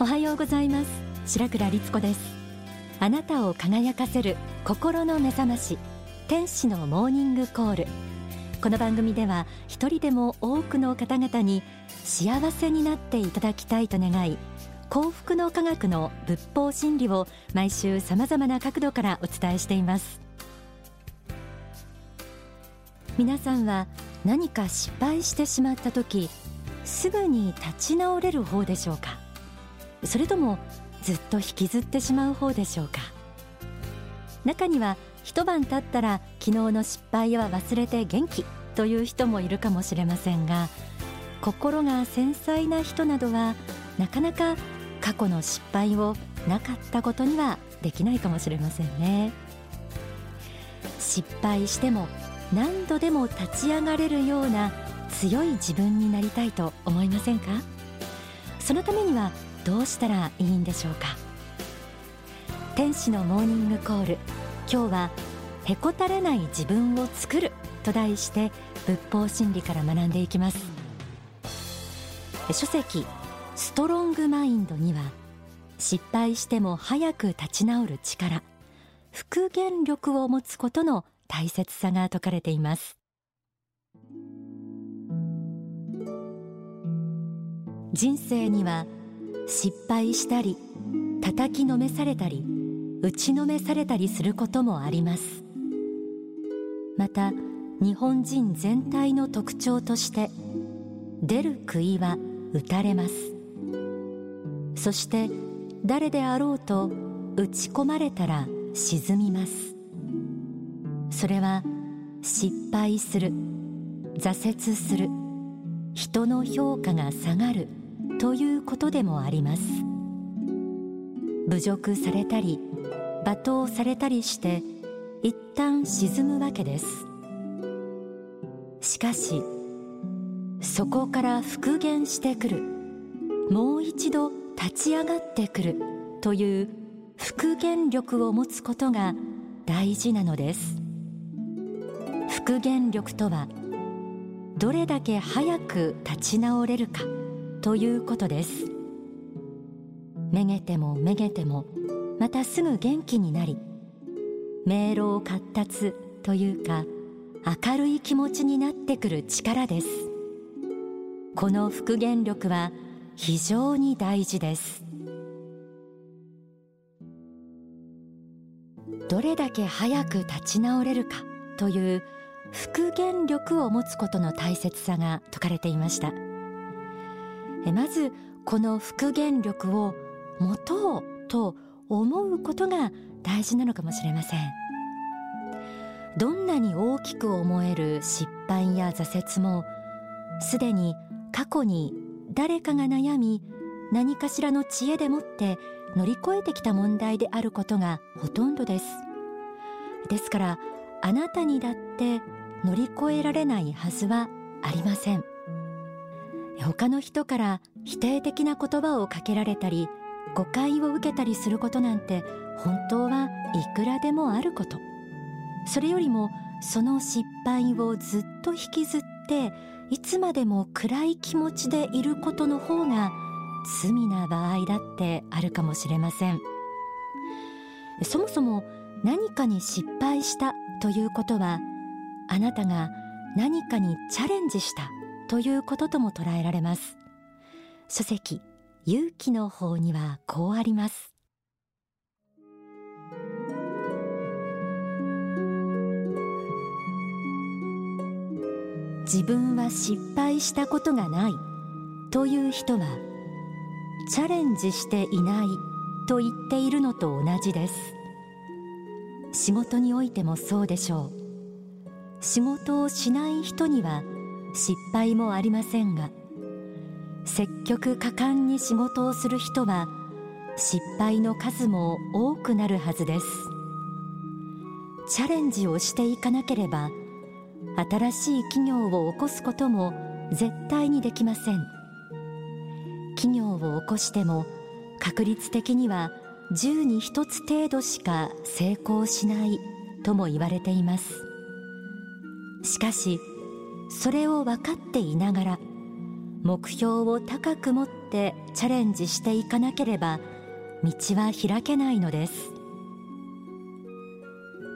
おはようございます。白倉律子です。あなたを輝かせる心の目覚まし。天使のモーニングコール。この番組では一人でも多くの方々に幸せになっていただきたいと願い幸福の科学の仏法真理を毎週様々な角度からお伝えしています。皆さんは何か失敗してしまった時すぐに立ち直れる方でしょうか？それともずっと引きずってしまう方でしょうか？中には一晩経ったら昨日の失敗は忘れて元気という人もいるかもしれませんが心が繊細な人などはなかなか過去の失敗をなかったことにはできないかもしれませんね。失敗しても何度でも立ち上がれるような強い自分になりたいと思いませんか？そのためにはどうしたらいいんでしょうか？天使のモーニングコール。今日はへこたれない自分を作る。と題して仏法真理から学んでいきます。書籍ストロングマインドには失敗しても早く立ち直る力復元力を持つことの大切さが説かれています。人生には失敗したり叩きのめされたり打ちのめされたりすることもあります。また日本人全体の特徴として出る杭は打たれます。そして誰であろうと打ち込まれたら沈みます。それは失敗する挫折する人の評価が下がるということでもあります。侮辱されたり罵倒されたりして一旦沈むわけです。しかしそこから復元してくる。もう一度立ち上がってくる。という復元力を持つことが大事なのです。復元力とはどれだけ早く立ち直れるか。ということです。めげてもめげてもまたすぐ元気になり迷路を滑達というか明るい気持ちになってくる力です。この復元力は非常に大事です。どれだけ早く立ち直れるかという復元力を持つことの大切さが説かれていました。まずこの復元力を持とうと思うことが大事なのかもしれません。どんなに大きく思える失敗や挫折もすでに過去に誰かが悩み何かしらの知恵でもって乗り越えてきた問題であることがほとんどです。ですからあなたにだって乗り越えられないはずはありません。他の人から否定的な言葉をかけられたり誤解を受けたりすることなんて本当はいくらでもあること。それよりもその失敗をずっと引きずっていつまでも暗い気持ちでいることの方が罪な場合だってあるかもしれません。そもそも何かに失敗したということはあなたが何かにチャレンジした。ということとも捉えられます。書籍勇気の方にはこうあります。自分は失敗したことがない。という人はチャレンジしていないと言っているのと同じです。仕事においてもそうでしょう。仕事をしない人には失敗もありませんが積極果敢に仕事をする人は失敗の数も多くなるはずです。チャレンジをしていかなければ新しい企業を起こすことも絶対にできません。企業を起こしても確率的には10に1つ程度しか成功しないとも言われています。しかしそれを分かっていながら目標を高く持ってチャレンジしていかなければ道は開けないのです。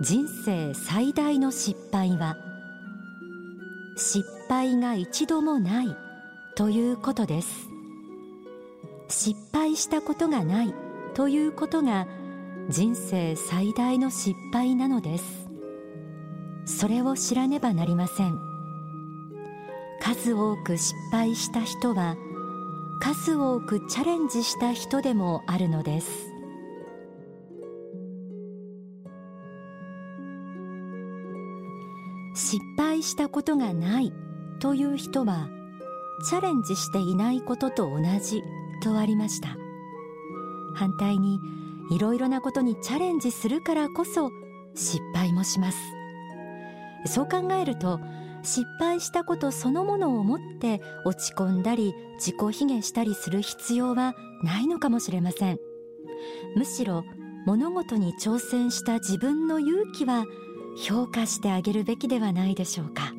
人生最大の失敗は失敗が一度もないということです。失敗したことがないということが人生最大の失敗なのです。それを知らねばなりません。数多く失敗した人は数多くチャレンジした人でもあるのです。失敗したことがないという人はチャレンジしていないことと同じとありました。反対にいろいろなことにチャレンジするからこそ失敗もします。そう考えると失敗したことそのものを思って落ち込んだり自己卑下したりする必要はないのかもしれません。むしろ物事に挑戦した自分の勇気は評価してあげるべきではないでしょうか。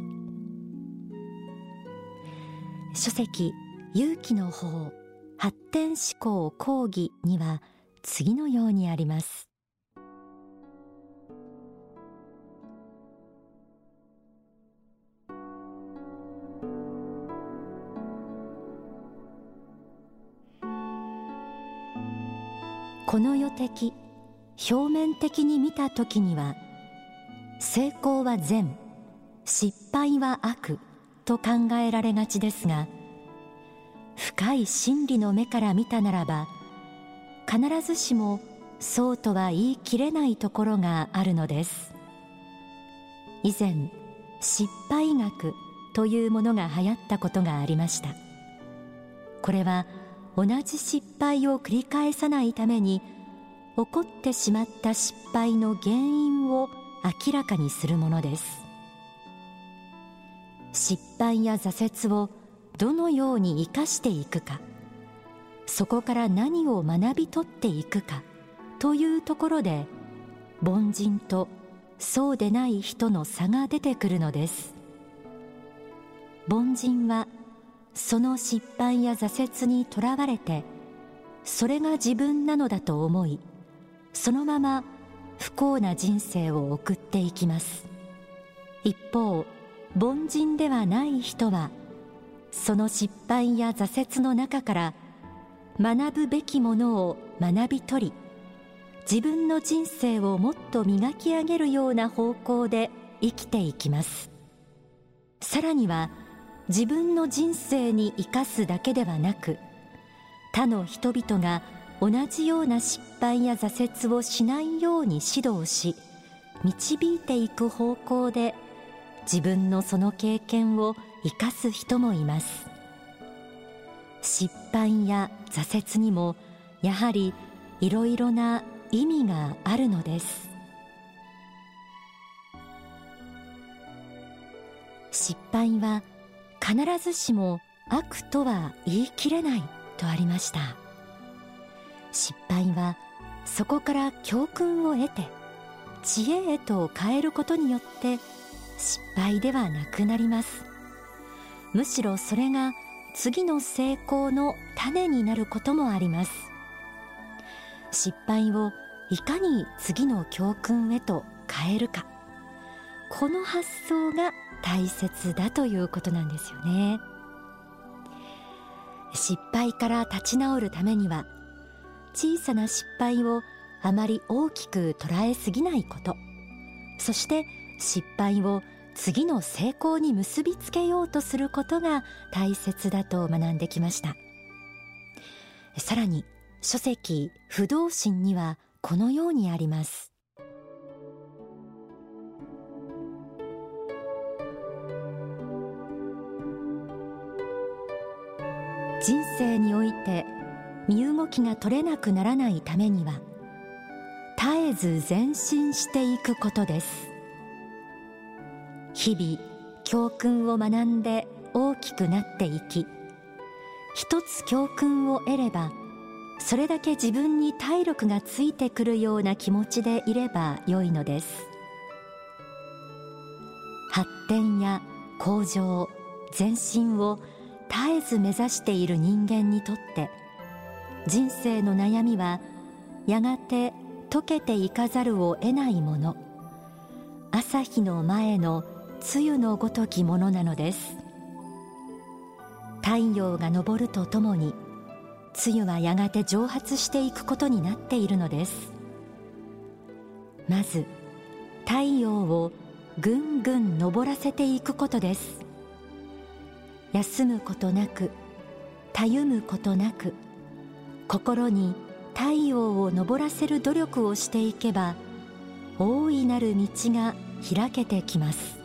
書籍勇気の法発展思考講義には次のようにあります。この世的表面的に見た時には成功は善失敗は悪と考えられがちですが深い真理の目から見たならば必ずしもそうとは言い切れないところがあるのです。以前失敗学というものが流行ったことがありました。これは同じ失敗を繰り返さないために起こってしまった失敗の原因を明らかにするものです。失敗や挫折をどのように生かしていくかそこから何を学び取っていくかというところで凡人とそうでない人の差が出てくるのです。凡人はその失敗や挫折にとらわれてそれが自分なのだと思いそのまま不幸な人生を送っていきます。一方凡人ではない人はその失敗や挫折の中から学ぶべきものを学び取り自分の人生をもっと磨き上げるような方向で生きていきます。さらには自分の人生に生かすだけではなく他の人々が同じような失敗や挫折をしないように指導し導いていく方向で自分のその経験を生かす人もいます。失敗や挫折にもやはりいろいろな意味があるのです。失敗は必ずしも悪とは言い切れないとありました。失敗はそこから教訓を得て知恵へと変えることによって失敗ではなくなります。むしろそれが次の成功の種になることもあります。失敗をいかに次の教訓へと変えるか。この発想が大切だということなんですよね。失敗から立ち直るためには小さな失敗をあまり大きく捉えすぎないこと。そして失敗を次の成功に結びつけようとすることが大切だと学んできました。さらに書籍不動心にはこのようにあります。人生において身動きが取れなくならないためには絶えず前進していくことです。日々教訓を学んで大きくなっていき一つ教訓を得ればそれだけ自分に体力がついてくるような気持ちでいればよいのです。発展や向上前進を絶えず目指している人間にとって人生の悩みはやがて解けていかざるを得ないもの。朝日の前の露のごときものなのです。太陽が昇るとともに露はやがて蒸発していくことになっているのです。まず太陽をぐんぐん昇らせていくことです。休むことなくたゆむことなく心に太陽を昇らせる努力をしていけば大いなる道が開けてきます。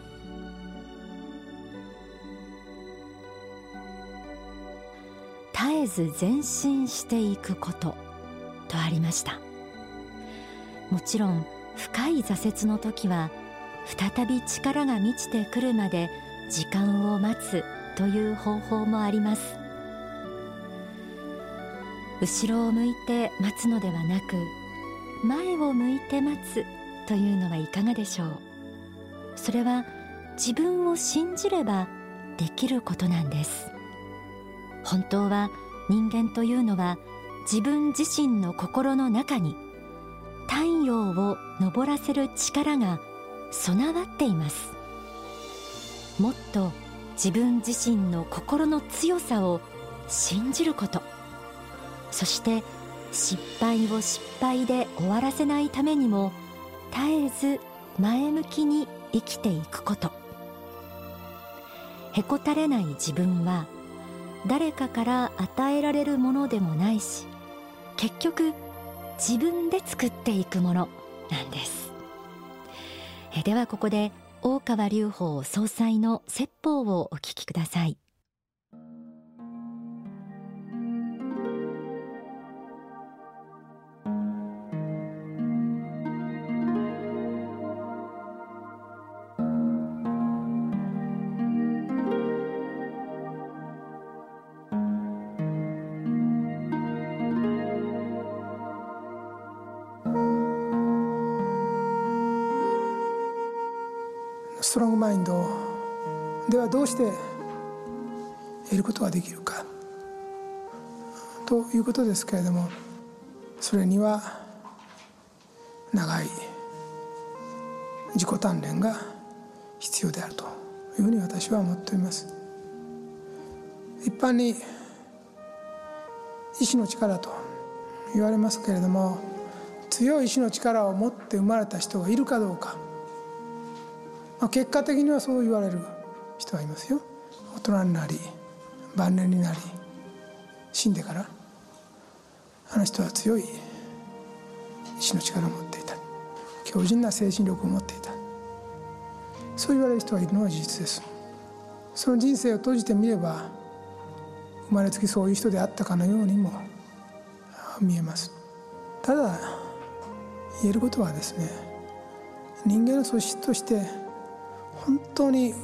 絶えず前進していくこととありました。もちろん深い挫折の時は再び力が満ちてくるまで時間を待つという方法もあります。後ろを向いて待つのではなく前を向いて待つというのはいかがでしょう。それは自分を信じればできることなんです。本当は人間というのは自分自身の心の中に太陽を昇らせる力が備わっています。もっと自分自身の心の強さを信じること。そして失敗を失敗で終わらせないためにも絶えず前向きに生きていくこと。へこたれない自分は誰かから与えられるものでもないし結局自分で作っていくものなんです。えではここで大川隆法総裁の説法をお聞きください。ストロングマインドではどうして得ることができるか。ということですけれどもそれには長い自己鍛錬が必要であるというふうに私は思っております。一般に意志の力と言われますけれども強い意志の力を持って生まれた人がいるかどうか。まあ、結果的にはそう言われる人はいますよ。大人になり晩年になり死んでからあの人は強い意志の力を持っていた。強靭な精神力を持っていた。そう言われる人がいるのは事実です。その人生を閉じてみれば生まれつきそういう人であったかのようにも見えます。ただ言えることはですね人間の素質として本当に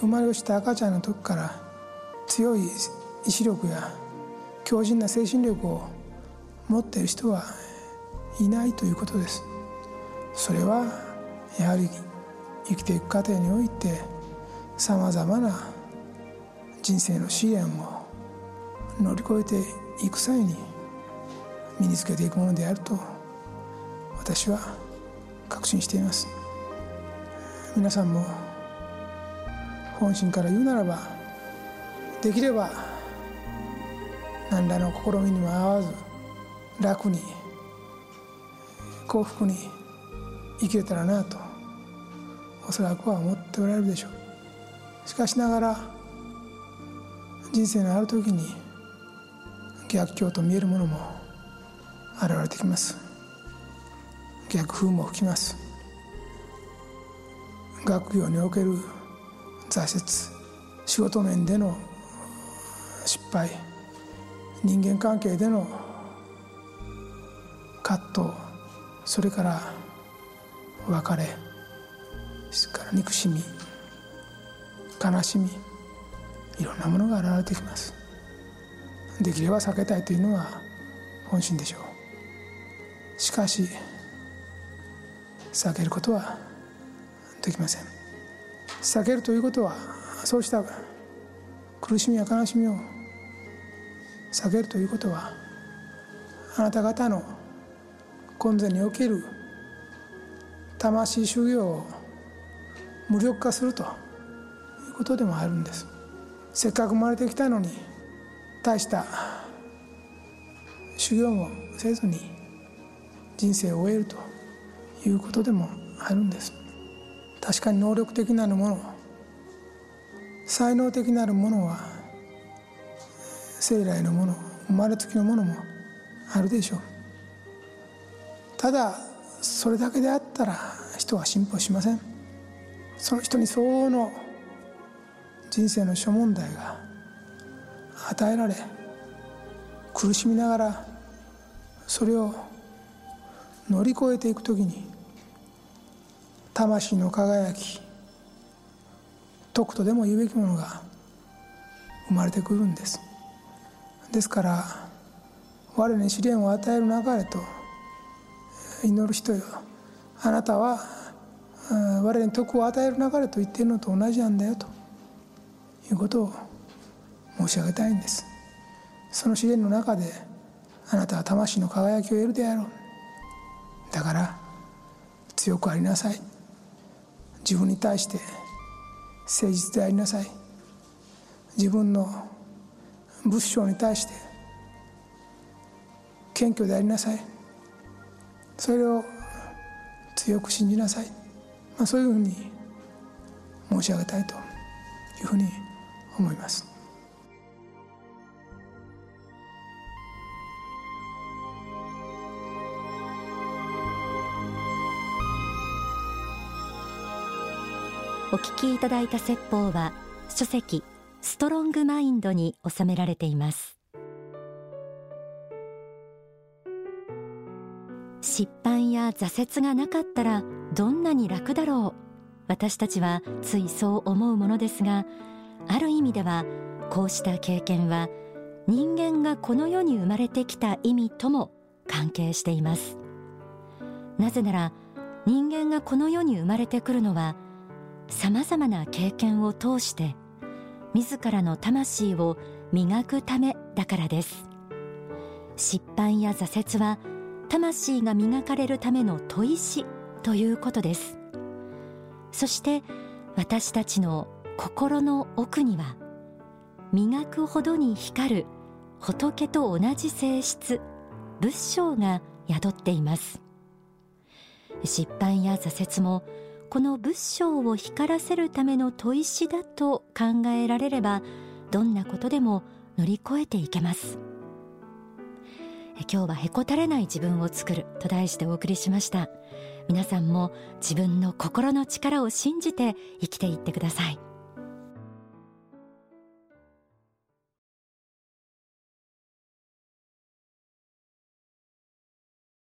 生まれ落ちた赤ちゃんの時から強い意志力や強靭な精神力を持っている人はいないということですそれはやはり生きていく過程においてさまざまな人生の試練を乗り越えていく際に身につけていくものであると私は確信しています。皆さんも本心から言うならばできれば何らの試みにも合わず楽に幸福に生きれたらなとおそらくは思っておられるでしょう。しかしながら人生のある時に逆境と見えるものも現れてきます。逆風も吹きます。学業における挫折仕事面での失敗人間関係での葛藤それから別れそれから憎しみ悲しみいろんなものが現れてきます。できれば避けたいというのは本心でしょう。しかし避けることはできません。避けるということはそうした苦しみや悲しみを避けるということはあなた方の今世における魂修行を無力化するということでもあるんです。せっかく生まれてきたのに大した修行もせずに人生を終えるということでもあるんです。確かに能力的なるもの才能的なるものは生来のもの生まれつきのものもあるでしょう。ただそれだけであったら人は進歩しません。その人に相応の人生の諸問題が与えられ苦しみながらそれを乗り越えていくときに魂の輝き徳とでも言うべきものが生まれてくるんです。ですから我に試練を与える流れと祈る人よ。あなたは我に徳を与える流れと言っているのと同じなんだよということを申し上げたいんです。その試練の中であなたは魂の輝きを得るであろう。だから強くありなさい。自分に対して誠実でありなさい。自分の仏性に対して謙虚でありなさい。それを強く信じなさい、まあ、そういうふうに申し上げたいというふうに思います。お聞きいただいた説法は書籍ストロングマインドに収められています。失敗や挫折がなかったらどんなに楽だろう。私たちはついそう思うものですがある意味ではこうした経験は人間がこの世に生まれてきた意味とも関係しています。なぜなら人間がこの世に生まれてくるのはさまざまな経験を通して自らの魂を磨くためだからです。失敗や挫折は魂が磨かれるための砥石ということです。そして私たちの心の奥には磨くほどに光る仏と同じ性質仏性が宿っています。失敗や挫折もこの仏性を光らせるための砥石だと考えられればどんなことでも乗り越えていけます。今日はへこたれない自分を作ると題してお送りしました。皆さんも自分の心の力を信じて生きていってください。